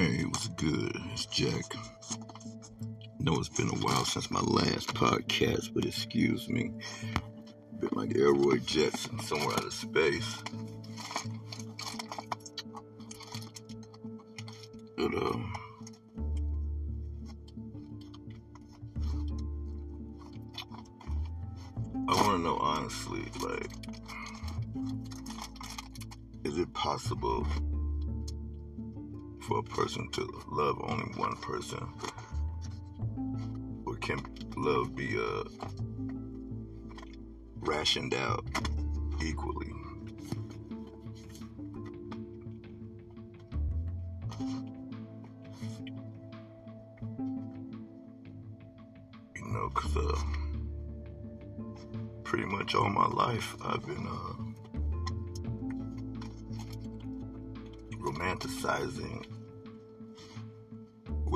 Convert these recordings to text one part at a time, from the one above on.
Hey, what's good? It's Jack. I know it's been a while since my last podcast, but excuse me. Been like Elroy Jetson somewhere out of space. But, um, person to love only one person? Or can love be uh, rationed out equally? You know, because uh, pretty much all my life I've been uh, romanticizing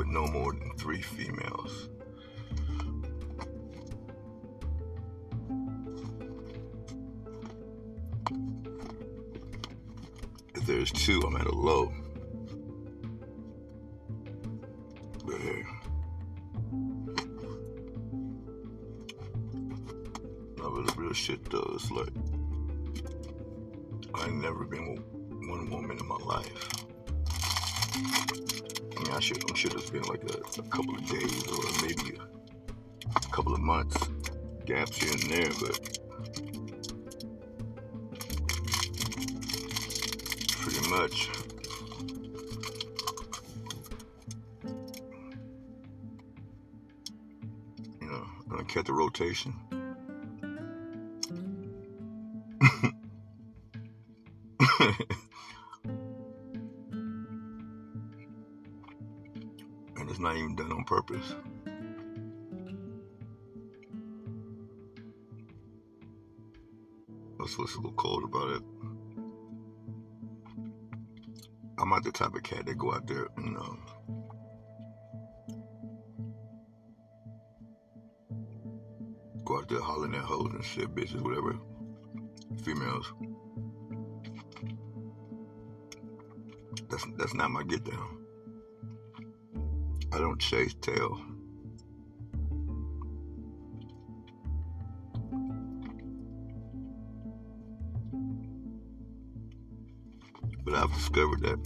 with no more than three females. If there's two, I'm at a low. But hey. Real shit though, it's like I ain't never been with one woman in my life. I I should, I'm sure there's been like a, a couple of days or maybe a couple of months gaps here and there, but pretty much. You know, gonna cut the rotation. not even done on purpose. That's what's a little cold about it. I'm not the type of cat that go out there, you know. Go out there hollering at hoes and shit, bitches, whatever. Females. That's that's not my get down. I don't chase tail. But I've discovered that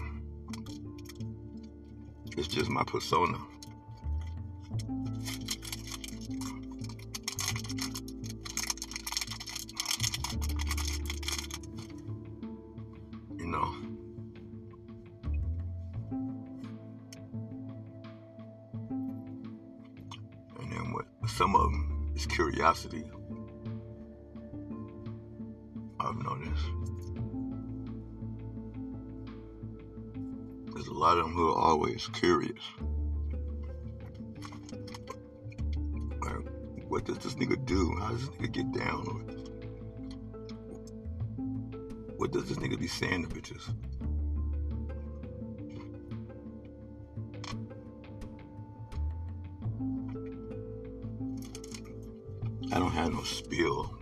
it's just my persona. Some of them is curiosity. I've noticed. There's a lot of them who are always curious. Like, what does this nigga do? How does this nigga get down? What does this nigga be saying to bitches? No spill.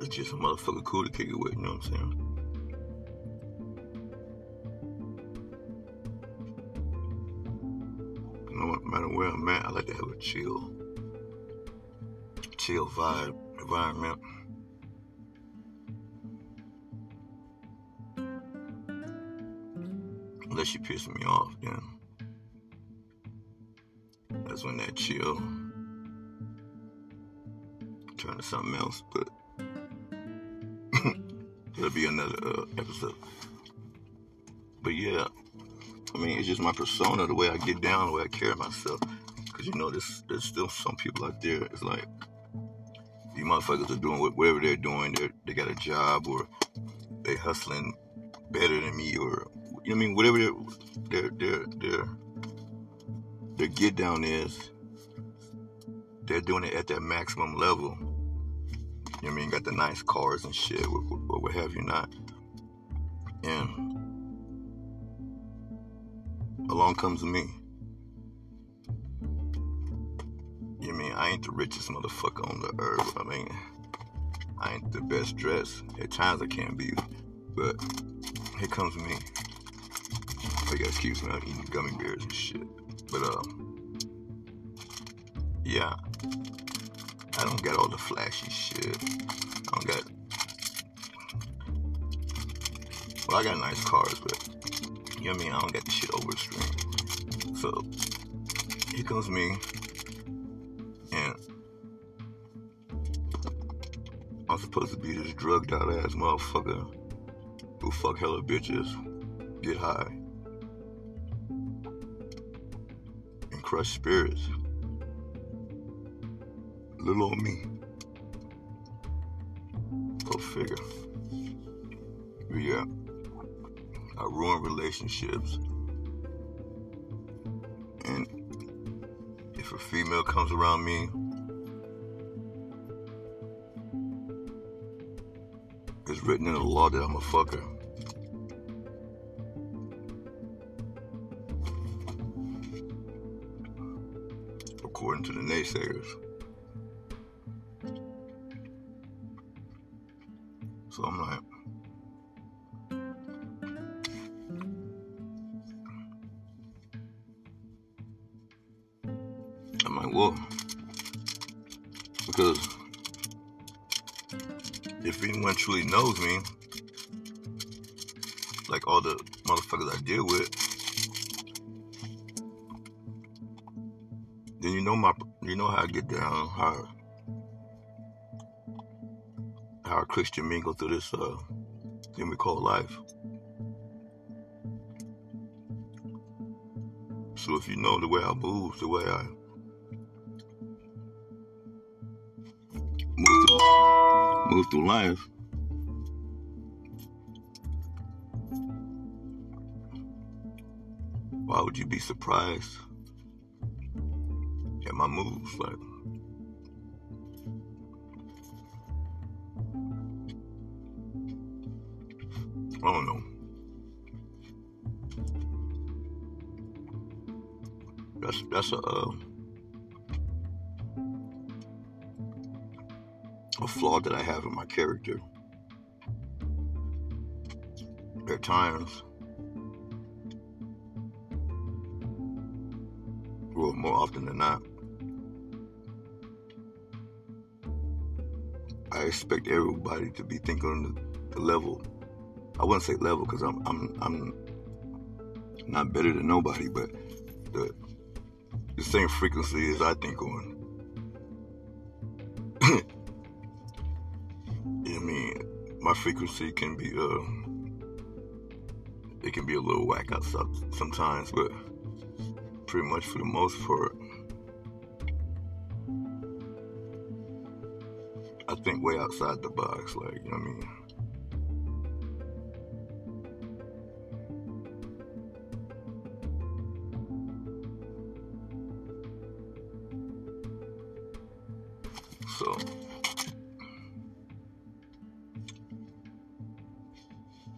It's just a motherfucker cool to kick it with, you know what I'm saying? No matter where I'm at, I like to have a chill, chill vibe, environment. Unless you piss me off, then that's when that chill turn to something else. But it'll be another uh, episode. But yeah, I mean, it's just my persona, the way I get down, the way I carry myself. Because you know, there's there's still some people out there. It's like these motherfuckers are doing whatever they're doing. They they got a job or they hustling better than me or you know what I mean, whatever their their their their, their get down is, they're doing it at their maximum level. You know what I mean? Got the nice cars and shit, what have you not. And along comes me. You know I mean? I ain't the richest motherfucker on the earth. I mean, I ain't the best dressed. At times I can't be, but here comes me. You excuse me, I'm eating gummy bears and shit. But uh, yeah, I don't got all the flashy shit. I don't got. Well, I got nice cars, but you know what I mean. I don't got the shit over the stream. So here comes me, and I'm supposed to be this drugged out ass motherfucker who fuck hella bitches, get high, crush spirits. Little old me. Go figure. But yeah, I ruin relationships. And if a female comes around me, it's written in the law that I'm a fucker. Naysayers. So I'm like, I'm like, well, because if anyone truly knows me, like all the motherfuckers I deal with, you know how I get down, how how a Christian mingle through this uh thing we call life. So if you know the way I move, the way I move through, move through life, why would you be surprised at my moves? Like, I don't know. That's that's a uh, a flaw that I have in my character. At times, well, more often than not, I expect everybody to be thinking on the, the level. I wouldn't say level because I'm I'm I'm not better than nobody, but the the same frequency as I think on. I mean, my frequency can be uh, it can be a little whack outside sometimes, but pretty much for the most part, think way outside the box. Like, you know what I mean? So,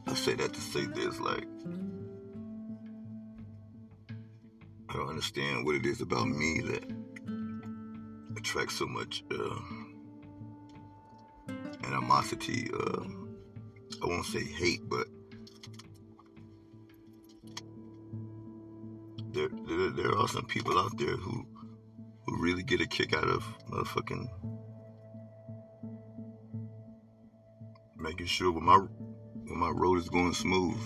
I say that to say this, like, I don't understand what it is about me that attracts so much uh, animosity. Uh, I won't say hate, but there, there there are some people out there who who really get a kick out of motherfucking making sure when my when my road is going smooth.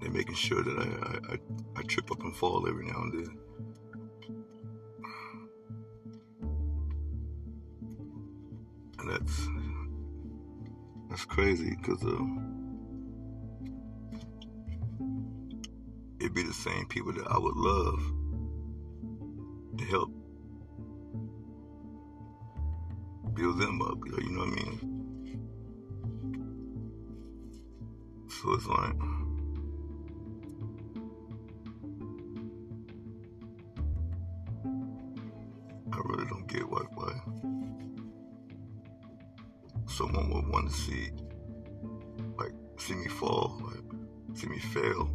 They're making sure that I, I, I, I trip up and fall every now and then. That's that's crazy because uh, it'd be the same people that I would love to help build them up. You know what I mean? So it's like. I really don't get why, why someone would want to see, like, see me fall, like, see me fail.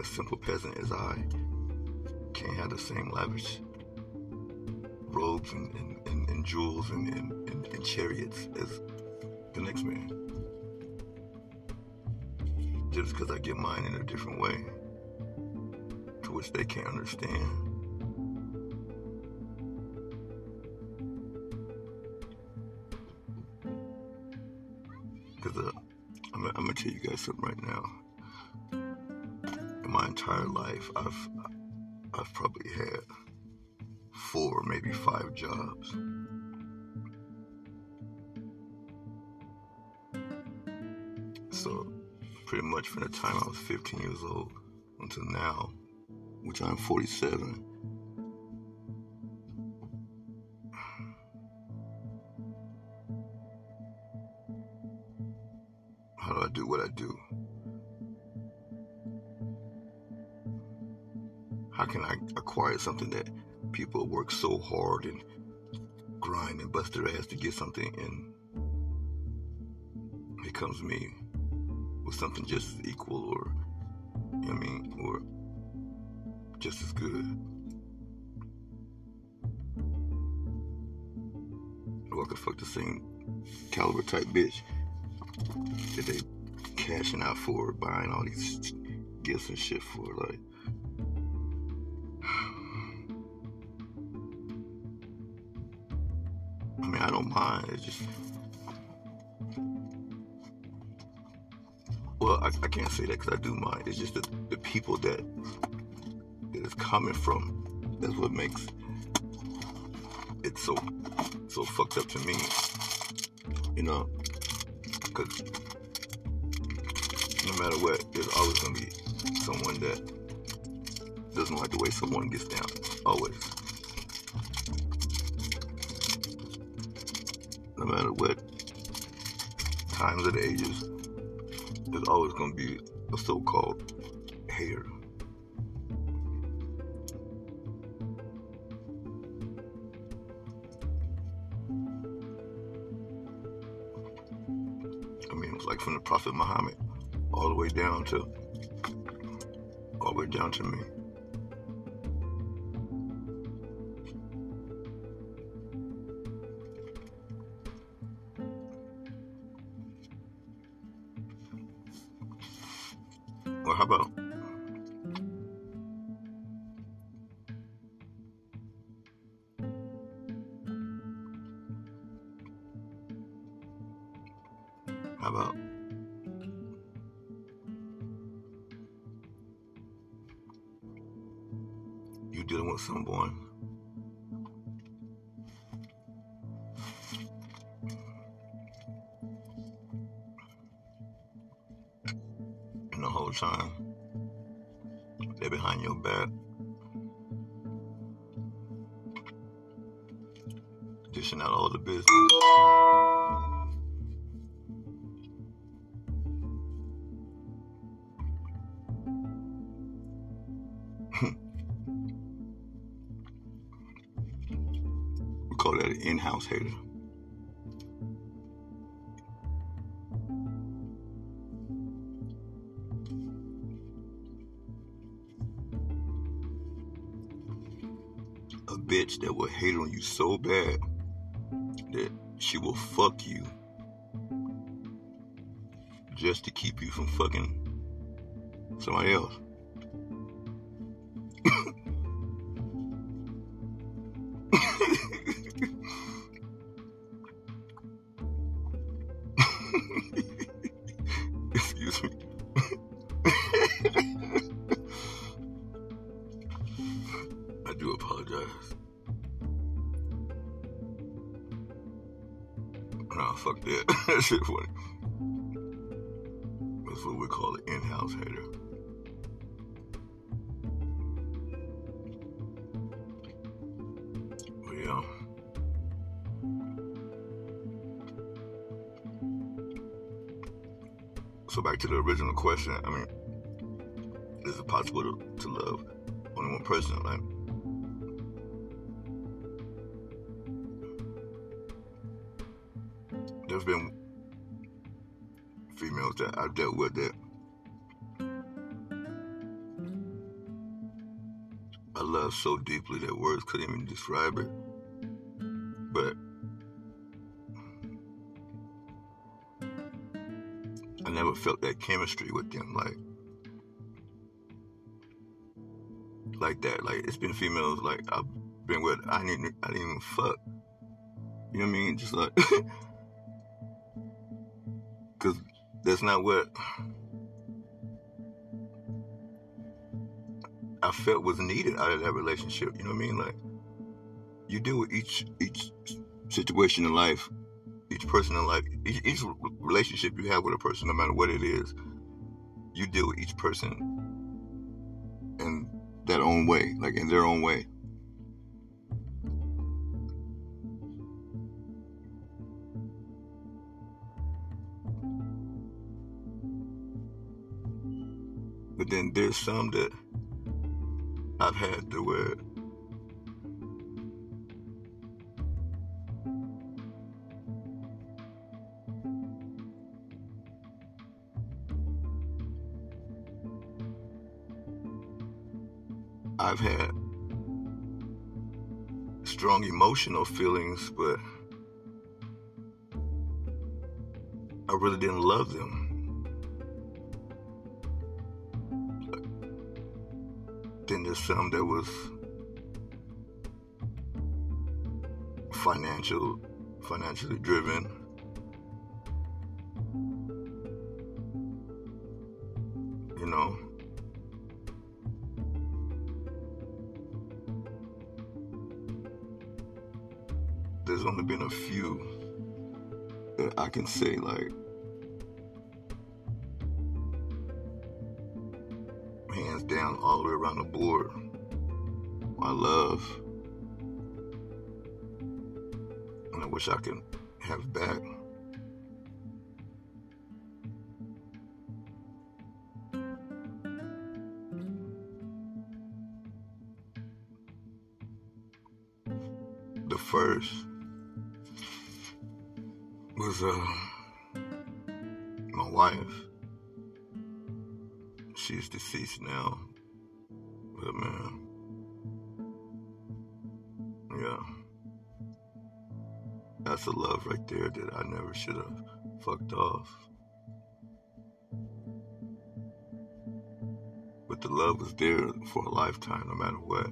A, simple peasant as I can't have the same lavish robes and, and, and, and jewels and, and chariots as the next man? Just because I get mine in a different way to which they can't understand. Because uh, I'm, I'm gonna tell you guys something right now. Entire life, I've I've probably had four, maybe five jobs. So, pretty much from the time I was 15 years old until now, which I'm 47. Acquire something that people work so hard and grind and bust their ass to get something and it comes me with something just equal or you know I mean or just as good. Or I could fuck the same caliber type bitch that they cashing out for, buying all these gifts and shit for. Like, Just, well, I, I can't say that because I do mind. It's just the, the people that that it's coming from. That's what makes it so so fucked up to me. You know, because no matter what, there's always gonna be someone that doesn't like the way someone gets down. Always. Matter what times of the ages, there's always gonna be a so-called hater. I mean, it's like from the Prophet Muhammad all the way down to all the way down to me. The whole time. They're behind your back. Dishing out all the business. We call that an in-house hater. Bitch that will hate on you so bad that she will fuck you just to keep you from fucking somebody else. Excuse me. That. that shit funny. That's what we call an in-house hater. But yeah. So back to the original question. I mean, is it possible to, to love only one person? Like, I've dealt with that I love so deeply that words couldn't even describe it. But I never felt that chemistry with them like like that. Like it's been females like I've been with I didn't I didn't even fuck. You know what I mean? Just like cause that's not what I felt was needed out of that relationship. You know what I mean? Like you deal with each each situation in life, each person in life, each, each relationship you have with a person, no matter what it is, you deal with each person in that own way, like in their own way. Then there's some that I've had to where I've had strong emotional feelings, but I really didn't love them. Then there's some that was financial, financially driven. You know. There's only been a few that I can say like wish I could have back. The first was uh, my wife she's deceased now. But man, a love right there that I never should have fucked off. But the love was there for a lifetime, no matter what.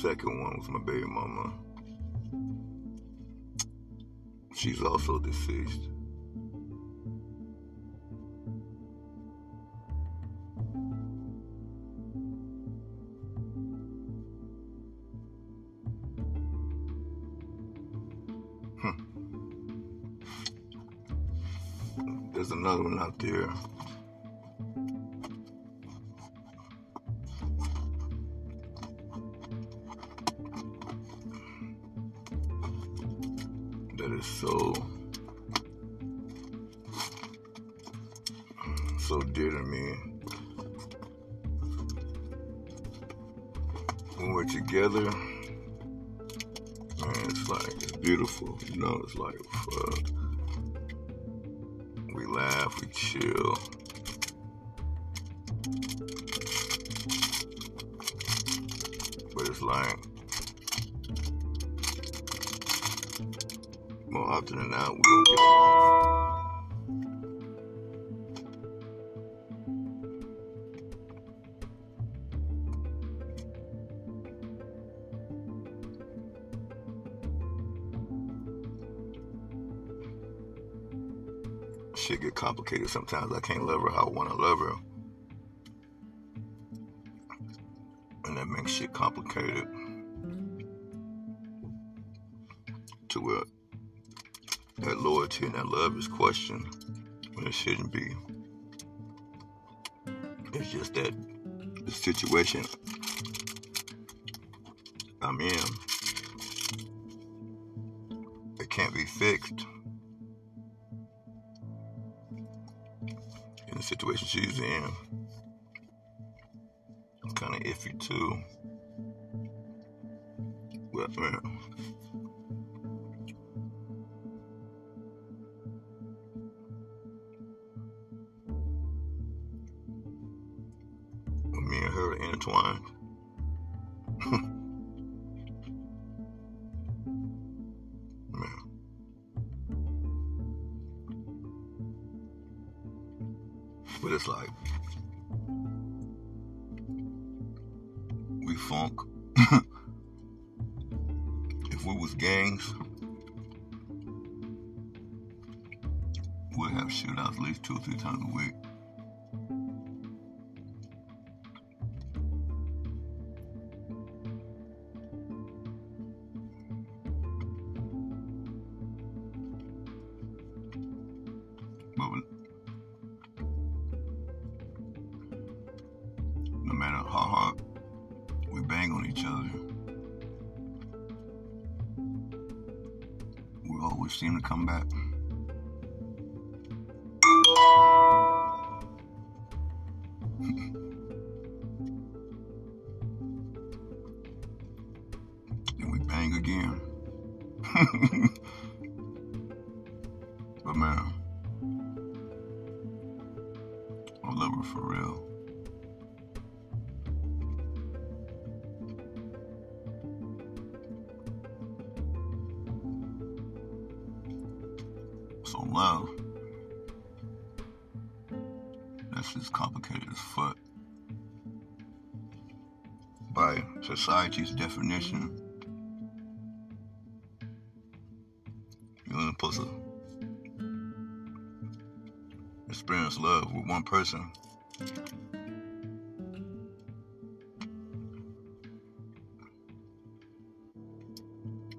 Second one was my baby mama. She's also deceased. Another one out there. Than not, we don't get. Shit get complicated sometimes. I can't love her how I want to love her. And that makes shit complicated. And that love is questioned when it shouldn't be. It's just that the situation I'm in, it can't be fixed. You the situation she's in, it's kind of iffy too. But man. Her intertwined. Seem to come back. Society's definition, you're only supposed to experience love with one person.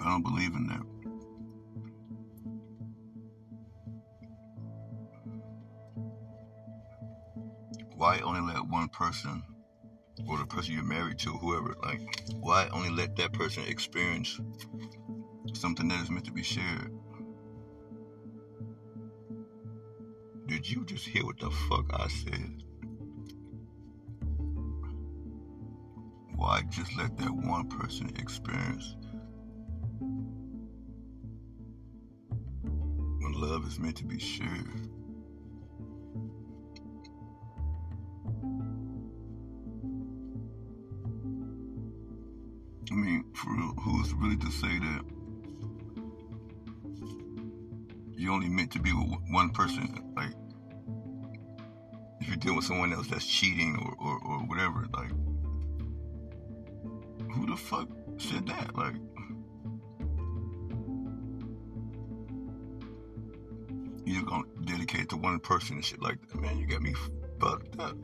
I don't believe in that. why only let one person or the person you're married to, whoever, like, why only let that person experience something that is meant to be shared? Did you just hear what the fuck I said? Why just let that one person experience when love is meant to be shared? Who's really to say that you only meant to be with one person? Like, if you're dealing with someone else that's cheating or, or, or whatever, like, who the fuck said that? Like, you're gonna dedicate to one person and shit like that, man. You got me fucked up.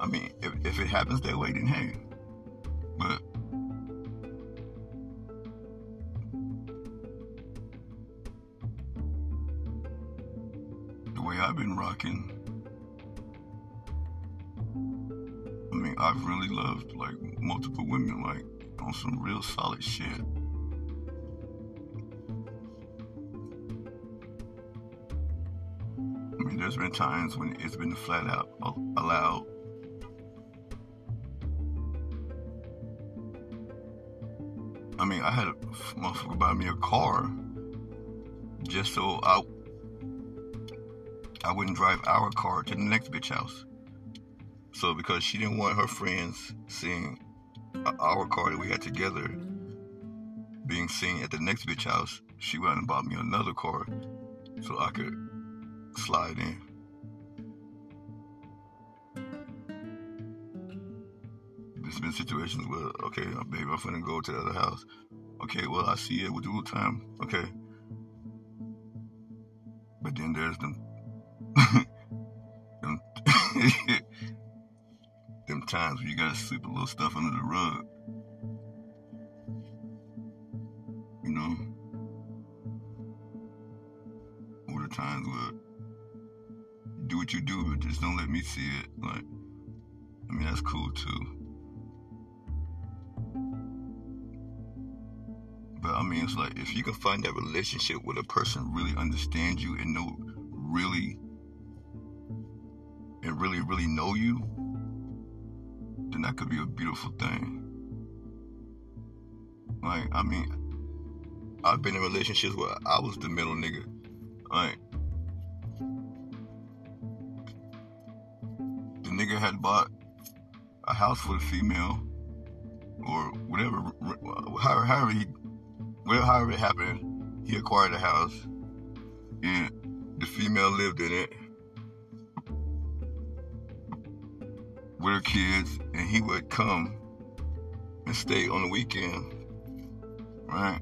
I mean, if, if it happens that way, then hey. But I mean, I've really loved like multiple women, like on some real solid shit. I mean, there's been times when it's been flat out allowed. I mean, I had a motherfucker buy me a car just so I I wouldn't drive our car to the next bitch house. So because she didn't want her friends seeing our car that we had together being seen at the next bitch house, she went and bought me another car so I could slide in. There's been situations where, okay, uh, baby, I'm finna go to the other house. Okay, well, I see it with the time. Okay. But then there's them them, them times when you gotta sweep a little stuff under the rug. You know? Or the times where do what you do, but just don't let me see it. Like, I mean, that's cool too. But I mean, it's like if you can find that relationship where the person really understands you and know really and really, really know you, then that could be a beautiful thing. Like, I mean, I've been in relationships where I was the middle nigga. Like, the nigga had bought a house for the female, or whatever, however, however he, whatever, however it happened, he acquired a house, and the female lived in it with her kids, and he would come and stay on the weekend, right?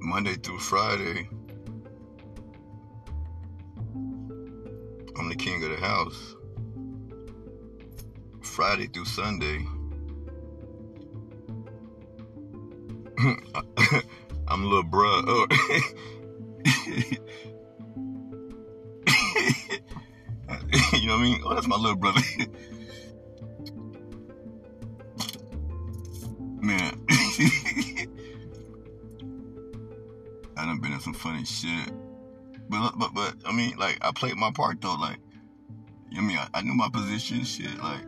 Monday through Friday, I'm the king of the house. Friday through Sunday, I'm a little bruh. Oh. you know what I mean? Oh, that's my little brother. Man. I done been in some funny shit. But but but I mean, like I played my part though. Like, you know I mean, I, I knew my position. Shit, like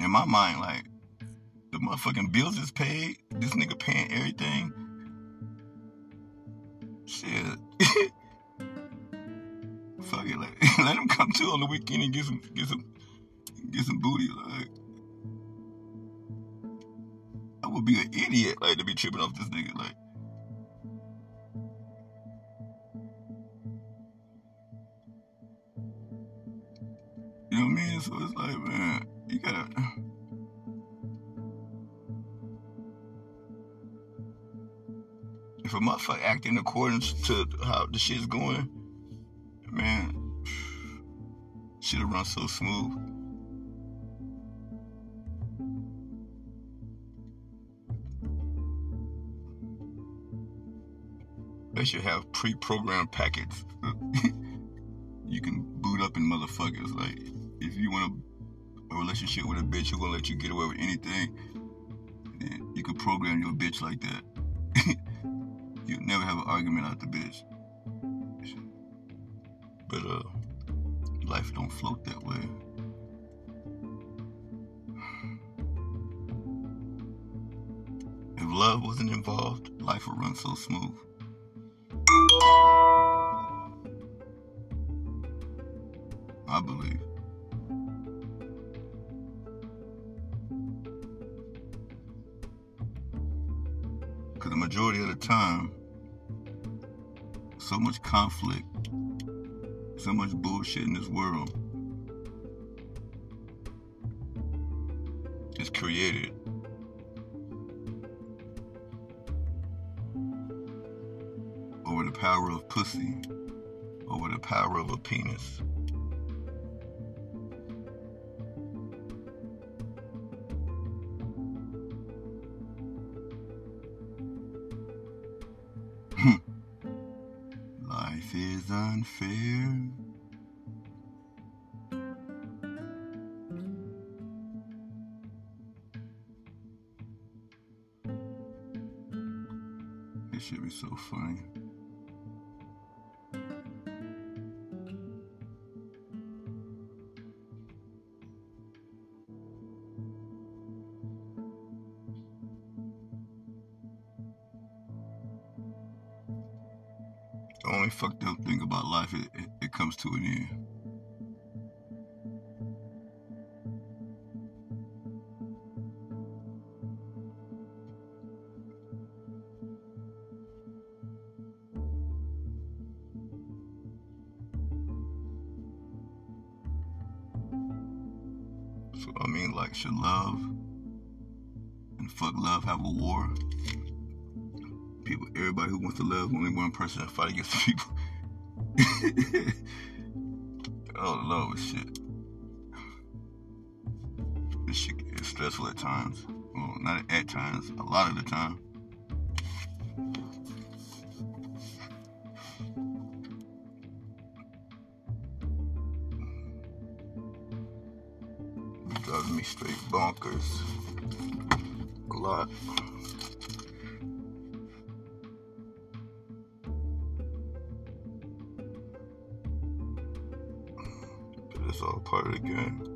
in my mind, like the motherfucking bills is paid. This nigga paying everything. Shit. Fuck it, like, let him come too on the weekend and get some get some get some booty. Like, I would be an idiot like to be tripping off this nigga. Like. You know what I mean? So it's like, man, you gotta. If a motherfucker act in accordance to how the shit's going, man, should have run so smooth. They should have pre-programmed packets you can boot up in motherfuckers. Like, if you want a, a relationship with a bitch who gonna let you get away with anything, then you can program your bitch like that. You'll never have an argument out the bitch. But uh, life don't float that way. If love wasn't involved, life would run so smooth. I believe. Because the majority of the time, so much conflict, so much bullshit in this world is created over the power of pussy, over the power of a penis. Hmm. Life is unfair. Only fucked up thing about life is it, it comes to an end. So I mean, like, should love and fuck love have a war? People, everybody who wants to love, only one person to fight against the people. oh Lord, shit. This shit is stressful at times. Well, not at times, a lot of the time. Driving me straight bonkers. A lot. Part of the.